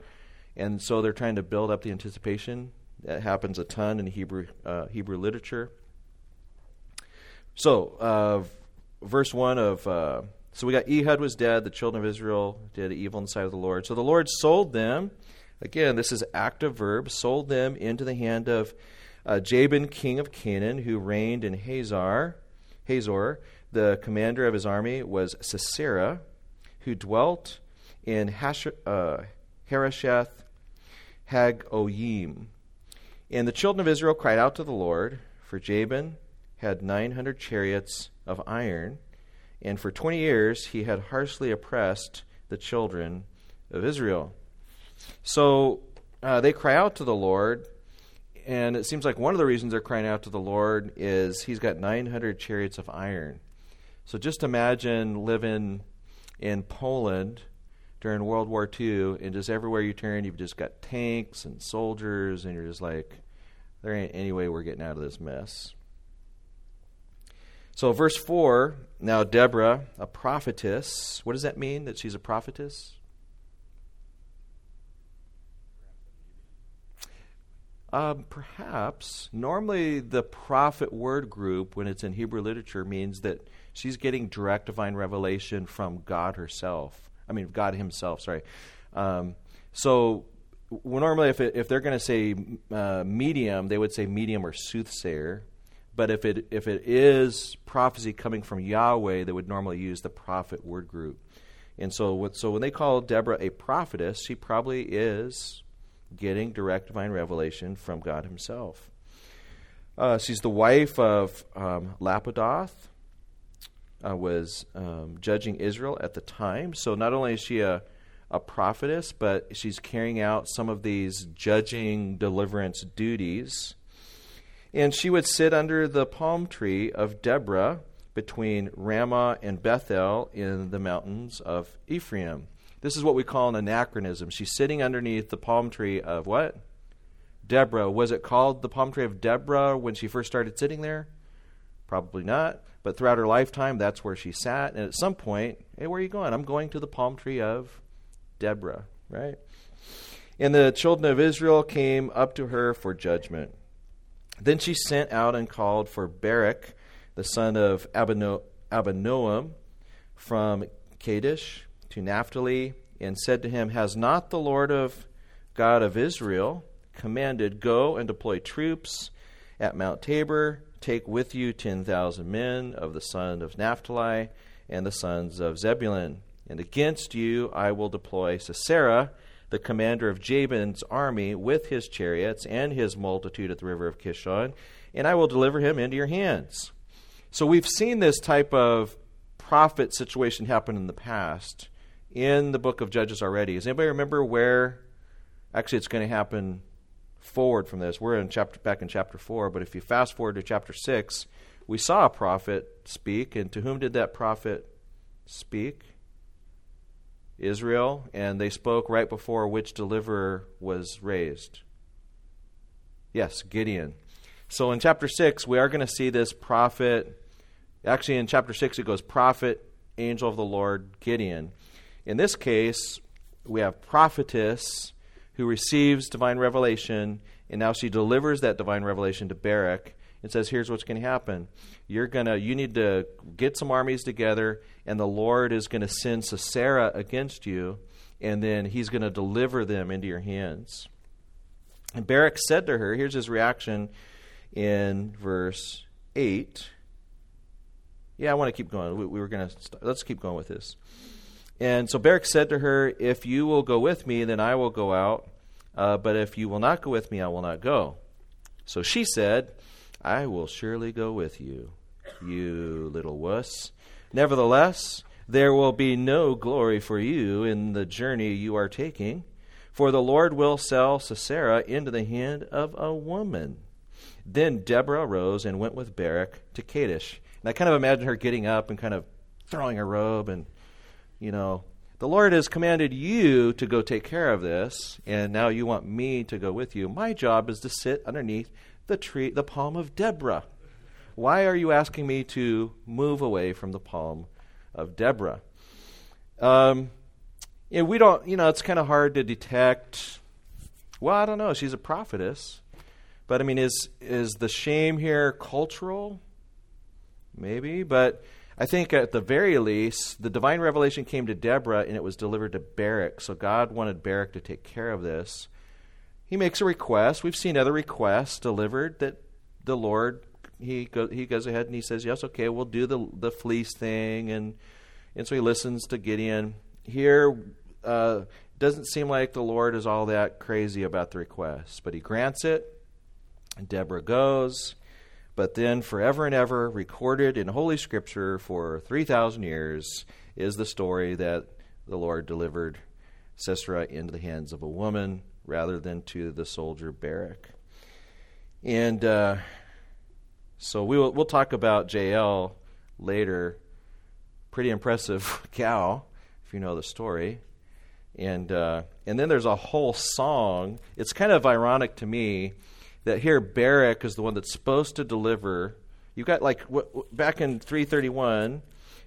and so they're trying to build up the anticipation. That happens a ton in Hebrew uh, Hebrew literature. So, uh, verse 1 of. Uh, so we got Ehud was dead, the children of Israel did evil in the sight of the Lord. So the Lord sold them. Again, this is active verb, sold them into the hand of uh, Jabin, king of Canaan, who reigned in Hazar. Hazor. The commander of his army was Sisera, who dwelt in Hash- uh, Harasheth Hagoyim. And the children of Israel cried out to the Lord, for Jabin had 900 chariots of iron, and for 20 years he had harshly oppressed the children of Israel. So uh, they cry out to the Lord, and it seems like one of the reasons they're crying out to the Lord is he's got 900 chariots of iron. So just imagine living in Poland during World War II, and just everywhere you turn, you've just got tanks and soldiers, and you're just like, there ain't any way we're getting out of this mess. So, verse 4 now Deborah, a prophetess, what does that mean that she's a prophetess? Um, perhaps. Normally, the prophet word group, when it's in Hebrew literature, means that she's getting direct divine revelation from God herself. I mean, God Himself, sorry. Um, so, normally, if, it, if they're going to say uh, medium, they would say medium or soothsayer. But if it, if it is prophecy coming from Yahweh, they would normally use the prophet word group. And so, what, so when they call Deborah a prophetess, she probably is getting direct divine revelation from God Himself. Uh, she's the wife of um, Lapidoth, uh, was um, judging Israel at the time. So not only is she a, a prophetess, but she's carrying out some of these judging deliverance duties. And she would sit under the palm tree of Deborah between Ramah and Bethel in the mountains of Ephraim. This is what we call an anachronism. She's sitting underneath the palm tree of what? Deborah. Was it called the palm tree of Deborah when she first started sitting there? Probably not. But throughout her lifetime, that's where she sat. And at some point, hey, where are you going? I'm going to the palm tree of Deborah, right? And the children of Israel came up to her for judgment. Then she sent out and called for Barak, the son of Abino- Abinoam, from Kadesh to Naphtali, and said to him, Has not the Lord of God of Israel commanded, Go and deploy troops at Mount Tabor? Take with you ten thousand men of the son of Naphtali and the sons of Zebulun. And against you I will deploy Sisera, the commander of Jabin's army, with his chariots and his multitude at the river of Kishon, and I will deliver him into your hands. So we've seen this type of prophet situation happen in the past in the book of Judges already. Does anybody remember where? Actually, it's going to happen forward from this. We're in chapter back in chapter four, but if you fast forward to chapter six, we saw a prophet speak, and to whom did that prophet speak? Israel, and they spoke right before which deliverer was raised. Yes, Gideon. So in chapter 6, we are going to see this prophet. Actually, in chapter 6, it goes prophet, angel of the Lord, Gideon. In this case, we have prophetess who receives divine revelation, and now she delivers that divine revelation to Barak and says, Here's what's going to happen. You're gonna you need to get some armies together, and the Lord is going to send Sisera against you, and then he's going to deliver them into your hands. And Barak said to her, here's his reaction in verse 8. Yeah, I want to keep going. We, we were going to st- let's keep going with this. And so Barak said to her, If you will go with me, then I will go out. Uh, but if you will not go with me, I will not go. So she said, I will surely go with you, you little wuss. Nevertheless, there will be no glory for you in the journey you are taking, for the Lord will sell Sisera into the hand of a woman. Then Deborah rose and went with Barak to Kadesh. And I kind of imagine her getting up and kind of throwing a robe and, you know, the Lord has commanded you to go take care of this, and now you want me to go with you. My job is to sit underneath the tree, the palm of Deborah. Why are you asking me to move away from the palm of Deborah? Um, yeah, we don't, you know, it's kind of hard to detect. Well, I don't know. She's a prophetess. But I mean, is is the shame here cultural? Maybe, but I think at the very least, the divine revelation came to Deborah and it was delivered to Barak. So God wanted Barak to take care of this. He makes a request. We've seen other requests delivered that the Lord he go, he goes ahead and he says, "Yes, okay, we'll do the the fleece thing," and and so he listens to Gideon. Here, uh, doesn't seem like the Lord is all that crazy about the request, but he grants it. And Deborah goes, but then forever and ever, recorded in Holy Scripture for 3,000 years, is the story that the Lord delivered Sisera into the hands of a woman rather than to the soldier Barak. And uh, so we will, we'll talk about Jael later. Pretty impressive cow, if you know the story. And uh, and then there's a whole song. It's kind of ironic to me that here Barak is the one that's supposed to deliver. You've got like back in 331,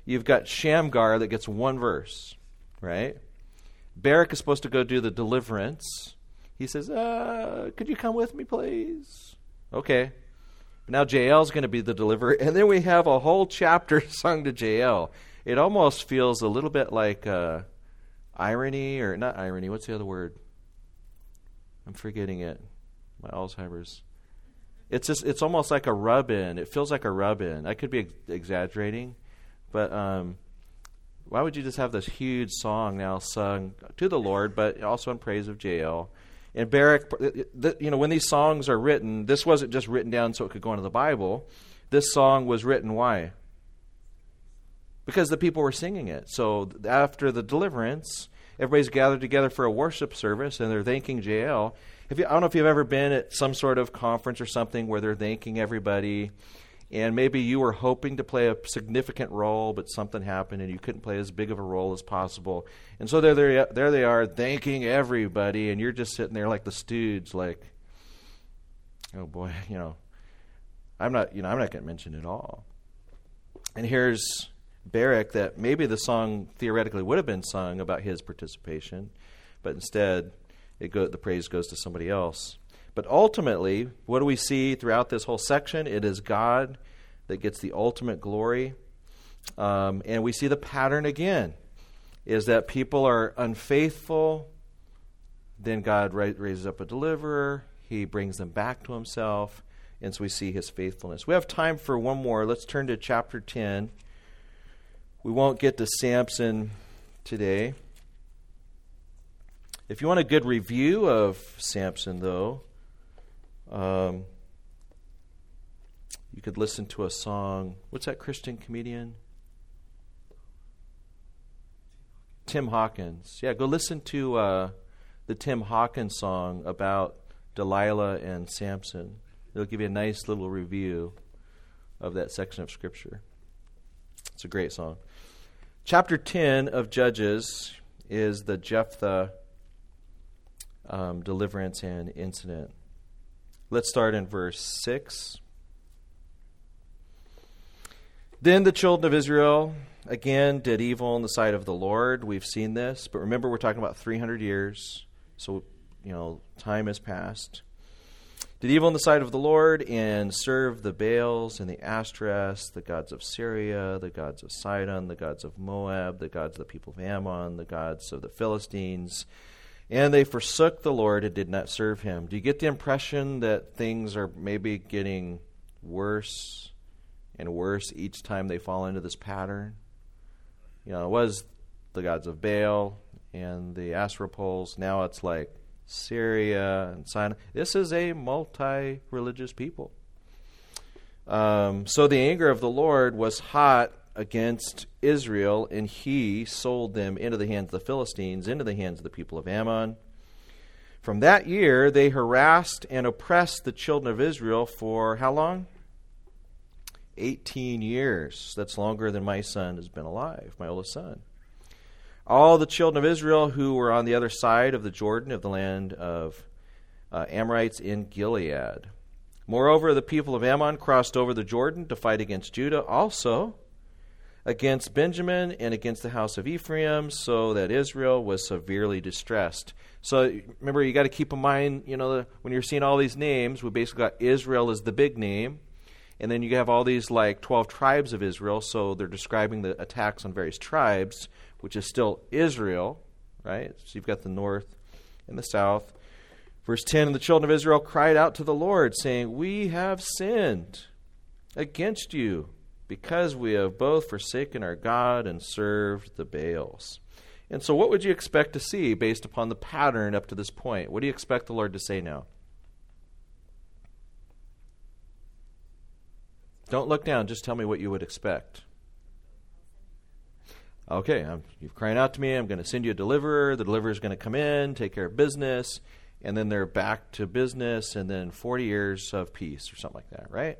you've got Shamgar that gets one verse, right? Barak is supposed to go do the deliverance. He says, uh, "Could you come with me, please?" Okay. Now Jael's going to be the deliverer, and then we have a whole chapter sung to Jael. It almost feels a little bit like uh, irony, or not irony. What's the other word? I'm forgetting it my Alzheimer's. It's just it's almost like a rub in. It feels like a rub in. I could be ex- exaggerating, but um, why would you just have this huge song now sung to the Lord, but also in praise of Jael? And Barak, uh, uh, you know, when these songs are written, this wasn't just written down so it could go into the Bible. This song was written why? Because the people were singing it. So after the deliverance, everybody's gathered together for a worship service and they're thanking Jael. If you, I don't know if you've ever been at some sort of conference or something where they're thanking everybody, and maybe you were hoping to play a significant role, but something happened and you couldn't play as big of a role as possible. And so there, there, there they are thanking everybody, and you're just sitting there like the stooge, like, oh boy, you know, I'm not, you know, I'm not going to mention it all. And here's Barak that maybe the song theoretically would have been sung about his participation, but instead it go, the praise goes to somebody else. But ultimately, what do we see throughout this whole section? It is God that gets the ultimate glory. Um, and we see the pattern again is that people are unfaithful. Then God ra- raises up a deliverer. He brings them back to himself. And so we see his faithfulness. We have time for one more. Let's turn to chapter 10. We won't get to Samson today. If you want a good review of Samson, though, um, you could listen to a song. What's that Christian comedian? Tim Hawkins. Yeah, go listen to uh, the Tim Hawkins song about Delilah and Samson. It'll give you a nice little review of that section of Scripture. It's a great song. Chapter 10 of Judges is the Jephthah um, deliverance and incident. Let's start in verse 6. Then the children of Israel again did evil in the sight of the Lord. We've seen this, but remember, we're talking about 300 years. So, you know, time has passed. Did evil in the sight of the Lord and served the Baals and the Ashtoreths, the gods of Syria, the gods of Sidon, the gods of Moab, the gods of the people of Ammon, the gods of the Philistines and they forsook the Lord and did not serve him. Do you get the impression that things are maybe getting worse and worse each time they fall into this pattern? You know, it was the gods of Baal and the Asherah poles. Now it's like Syria and Sinai. This is a multi religious people. Um, so the anger of the Lord was hot against Israel, and he sold them into the hands of the Philistines, into the hands of the people of Ammon. From that year, they harassed and oppressed the children of Israel for how long? 18 years. That's longer than my son has been alive, my oldest son. All the children of Israel who were on the other side of the Jordan of the land of uh, Amorites in Gilead. Moreover, the people of Ammon crossed over the Jordan to fight against Judah also against Benjamin and against the house of Ephraim, so that Israel was severely distressed. So remember, you got to keep in mind, you know, when you're seeing all these names, we basically got Israel as the big name, and then you have all these like 12 tribes of Israel, so they're describing the attacks on various tribes, which is still Israel, right? So you've got the north and the south. Verse 10 And the children of Israel cried out to the Lord, saying, We have sinned against you because we have both forsaken our God and served the Baals. And so, what would you expect to see based upon the pattern up to this point? What do you expect the Lord to say now? Don't look down, just tell me what you would expect. Okay, I'm, you're crying out to me. I'm going to send you a deliverer. The deliverer is going to come in, take care of business, and then they're back to business, and then 40 years of peace or something like that, right?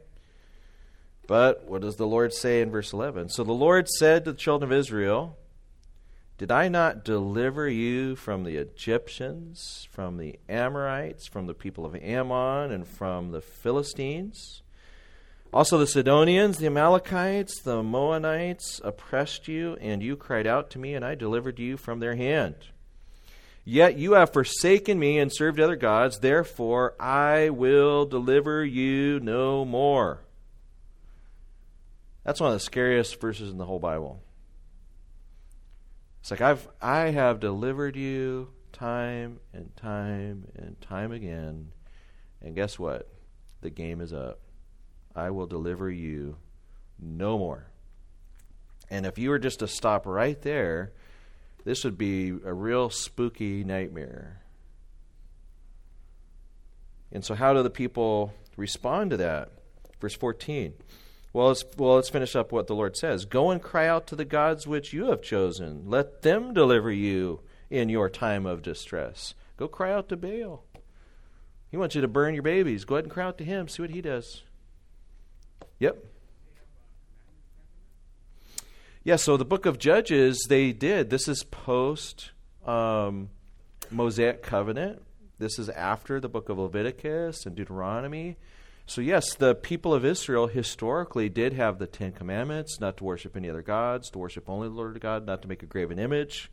But what does the Lord say in verse 11? So the Lord said to the children of Israel, Did I not deliver you from the Egyptians, from the Amorites, from the people of Ammon, and from the Philistines? Also, the Sidonians, the Amalekites, the Moabites oppressed you, and you cried out to me, and I delivered you from their hand. Yet you have forsaken me and served other gods, therefore I will deliver you no more. That's one of the scariest verses in the whole Bible. It's like I've I have delivered you time and time and time again. And guess what? The game is up. I will deliver you no more. And if you were just to stop right there, this would be a real spooky nightmare. And so, how do the people respond to that? Verse 14. Well let's, well, let's finish up what the Lord says. Go and cry out to the gods which you have chosen. Let them deliver you in your time of distress. Go cry out to Baal. He wants you to burn your babies. Go ahead and cry out to him. See what he does. Yep. Yeah, so the book of Judges, they did. This is post um, Mosaic covenant. This is after the book of Leviticus and Deuteronomy. So, yes, the people of Israel historically did have the Ten Commandments not to worship any other gods, to worship only the Lord God, not to make a graven image.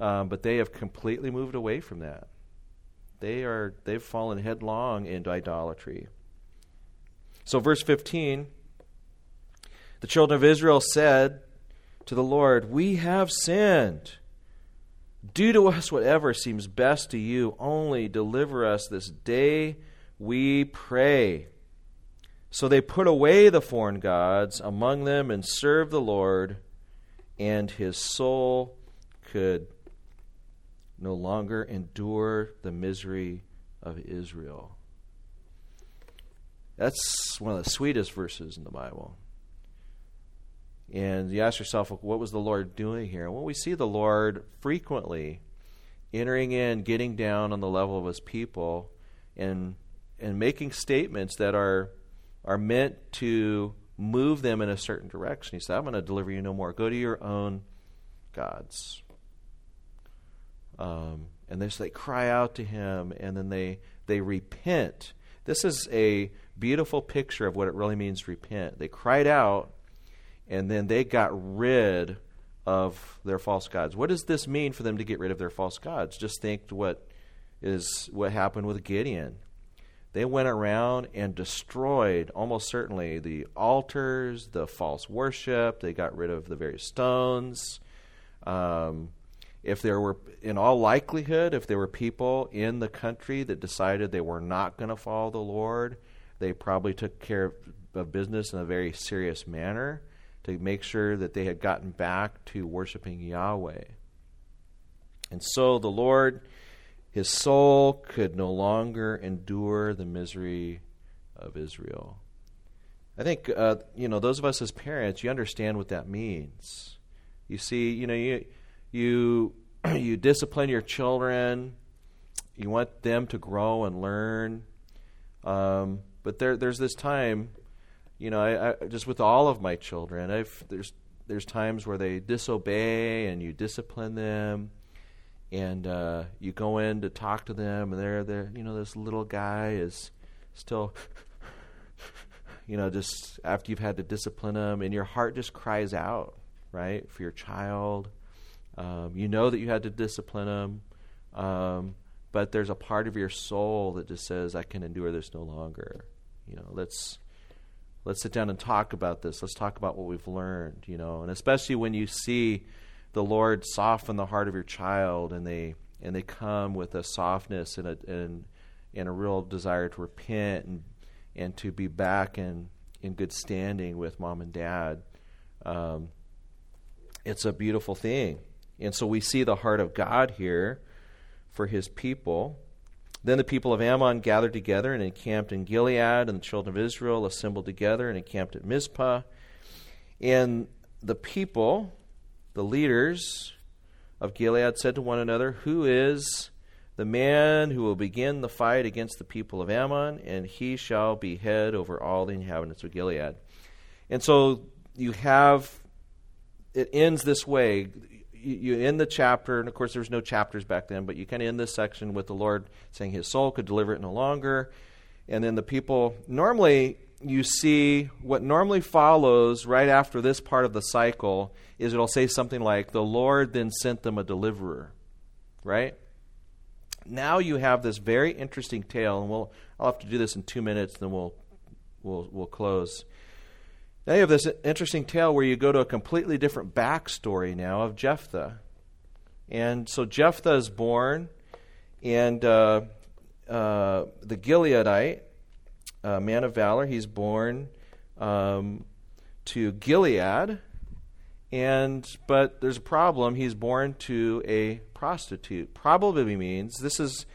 Um, but they have completely moved away from that. They are they've fallen headlong into idolatry. So verse 15 the children of Israel said to the Lord, "We have sinned. Do to us whatever seems best to you, only deliver us this day, we pray." So they put away the foreign gods among them and served the Lord, and his soul could no longer endure the misery of Israel. That's one of the sweetest verses in the Bible. And you ask yourself, what was the Lord doing here? Well, we see the Lord frequently entering in, getting down on the level of his people, and and making statements that are are meant to move them in a certain direction. He said, I'm going to deliver you no more. Go to your own gods. Um, and they, they cry out to him, and then they, they repent. This is a beautiful picture of what it really means to repent. They cried out, and then they got rid of their false gods. What does this mean for them to get rid of their false gods? Just think what is what happened with Gideon. They went around and destroyed almost certainly the altars, the false worship. They got rid of the various stones. Um, if there were, in all likelihood, if there were people in the country that decided they were not going to follow the Lord, they probably took care of, business in a very serious manner to make sure that they had gotten back to worshiping Yahweh. And so the Lord his soul could no longer endure the misery of Israel. I think, uh, you know, those of us as parents, you understand what that means. You see, you know, you, you, you discipline your children, you want them to grow and learn. Um, but there, there's this time, you know, I, I just with all of my children, I've there's there's times where they disobey and you discipline them, and uh, you go in to talk to them, and they're there. You know, this little guy is still. You know, just after you've had to discipline them, and your heart just cries out, right, for your child. Um, you know that you had to discipline them, um, but there's a part of your soul that just says, "I can endure this no longer." You know, let's let's sit down and talk about this. Let's talk about what we've learned. You know, and especially when you see the Lord soften the heart of your child, and they and they come with a softness and a and and a real desire to repent and and to be back in in good standing with mom and dad. Um, it's a beautiful thing. And so we see the heart of God here for his people. Then the people of Ammon gathered together and encamped in Gilead, and the children of Israel assembled together and encamped at Mizpah. And the people, the leaders of Gilead, said to one another, Who is the man who will begin the fight against the people of Ammon? And he shall be head over all the inhabitants of Gilead. And so you have, it ends this way you, end the chapter, and of course there's no chapters back then, but you kind of end this section with the Lord saying His soul could deliver it no longer, and then the people. Normally, you see what normally follows right after this part of the cycle is it'll say something like, "The Lord then sent them a deliverer," right? Now you have this very interesting tale, and we'll I'll have to do this in two minutes, then we'll we'll we'll close. Now you have this interesting tale where you go to a completely different backstory now of Jephthah. And so Jephthah is born, and uh, uh, the Gileadite, uh, man of valor, he's born um, to Gilead, and but there's a problem. He's born to a prostitute. Probably means this is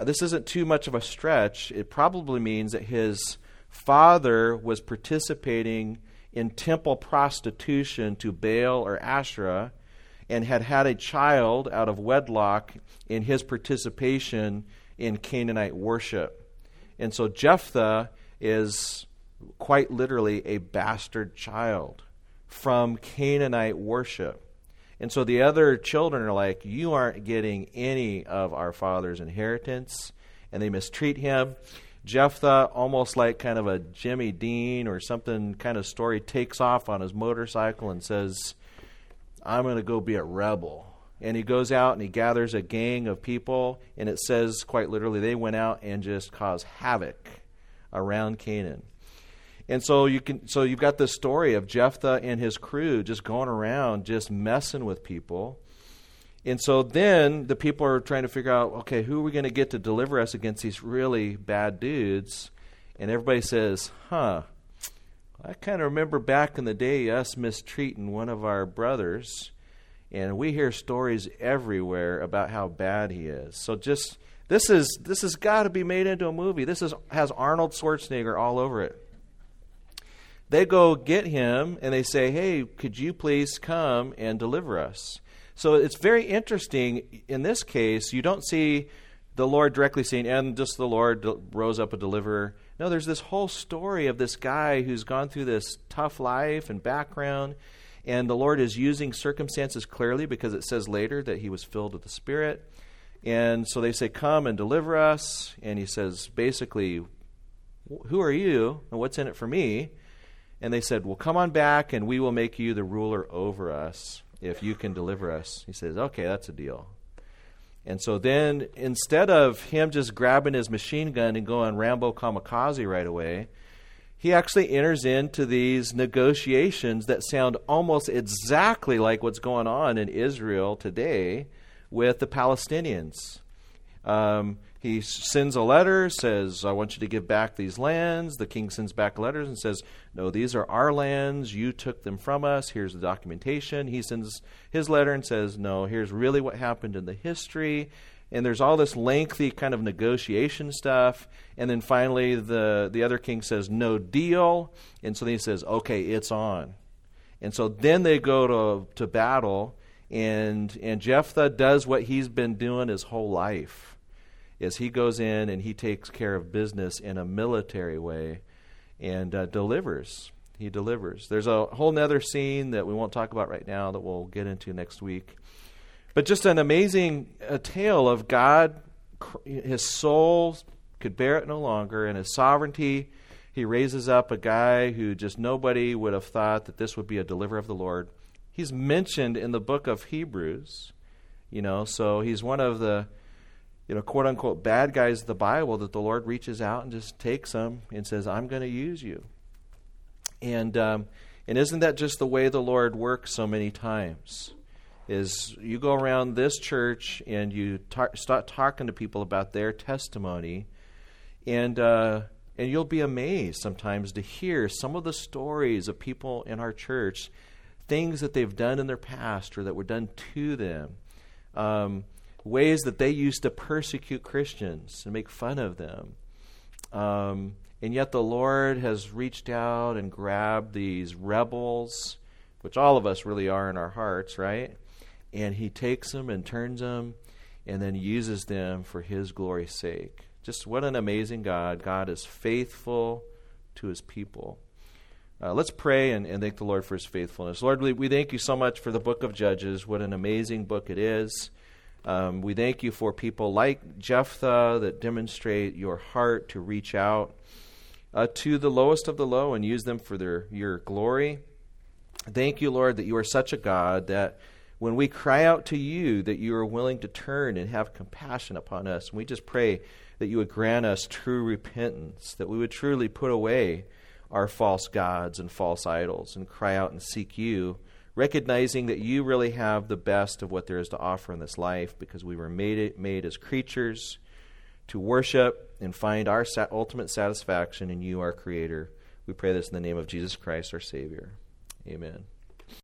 this isn't too much of a stretch. It probably means that his father was participating in temple prostitution to Baal or Asherah and had had a child out of wedlock in his participation in Canaanite worship. And so Jephthah is quite literally a bastard child from Canaanite worship. And so the other children are like, You aren't getting any of our father's inheritance. And they mistreat him. Jephthah, almost like kind of a Jimmy Dean or something kind of story, takes off on his motorcycle and says, I'm going to go be a rebel. And he goes out and he gathers a gang of people, and it says quite literally, they went out and just caused havoc around Canaan. And so you can so you've got this story of Jephthah and his crew just going around just messing with people and so then the people are trying to figure out, okay, who are we going to get to deliver us against these really bad dudes? And everybody says, huh, I kind of remember back in the day us mistreating one of our brothers. And we hear stories everywhere about how bad he is. So just this is this has got to be made into a movie. This is has Arnold Schwarzenegger all over it. They go get him and they say, "Hey, could you please come and deliver us?" So it's very interesting. In this case, you don't see the Lord directly saying, and just the Lord rose up a deliverer. No, there's this whole story of this guy who's gone through this tough life and background, and the Lord is using circumstances clearly because it says later that he was filled with the Spirit. And so they say, Come and deliver us. And he says, basically, Who are you and what's in it for me? And they said, Well, come on back and we will make you the ruler over us if you can deliver us. He says, okay, that's a deal. And so then, instead of him just grabbing his machine gun and going Rambo kamikaze right away, he actually enters into these negotiations that sound almost exactly like what's going on in Israel today with the Palestinians. Um, he sends a letter, says, I want you to give back these lands. The king sends back letters and says, No, these are our lands. You took them from us. Here's the documentation. He sends his letter and says, No, here's really what happened in the history. And there's all this lengthy kind of negotiation stuff. And then finally, the, the other king says, No deal. And so then he says, Okay, it's on. And so then they go to, to battle. And, and Jephthah does what he's been doing his whole life is he goes in and he takes care of business in a military way. and uh, delivers. He delivers. There's a whole nother scene that we won't talk about right now that we'll get into next week. But just an amazing uh, tale of God, his soul could bear it no longer, and his sovereignty. He raises up a guy who just nobody would have thought that this would be a deliverer of the Lord. He's mentioned in the book of Hebrews, you know, so he's one of the, you know, quote unquote bad guys of the Bible that the Lord reaches out and just takes them and says, I'm going to use you. And, um, and isn't that just the way the Lord works so many times? Is you go around this church and you tar- start talking to people about their testimony, and uh, and you'll be amazed sometimes to hear some of the stories of people in our church, things that they've done in their past or that were done to them, um, ways that they used to persecute Christians and make fun of them. Um, and yet the Lord has reached out and grabbed these rebels, which all of us really are in our hearts, right? And He takes them and turns them and then uses them for His glory's sake. Just what an amazing God. God is faithful to His people. Uh, let's pray and, and, thank the Lord for His faithfulness. Lord, we, we thank you so much for the book of Judges. What an amazing book it is. Um, we thank you for people like Jephthah that demonstrate your heart to reach out uh, to the lowest of the low and use them for their, your glory. Thank you, Lord, that you are such a God that when we cry out to you, that you are willing to turn and have compassion upon us. And we just pray that you would grant us true repentance, that we would truly put away our false gods and false idols and cry out and seek you, recognizing that you really have the best of what there is to offer in this life because we were made, made as creatures to worship and find our ultimate satisfaction in you, our Creator. We pray this in the name of Jesus Christ, our Savior. Amen.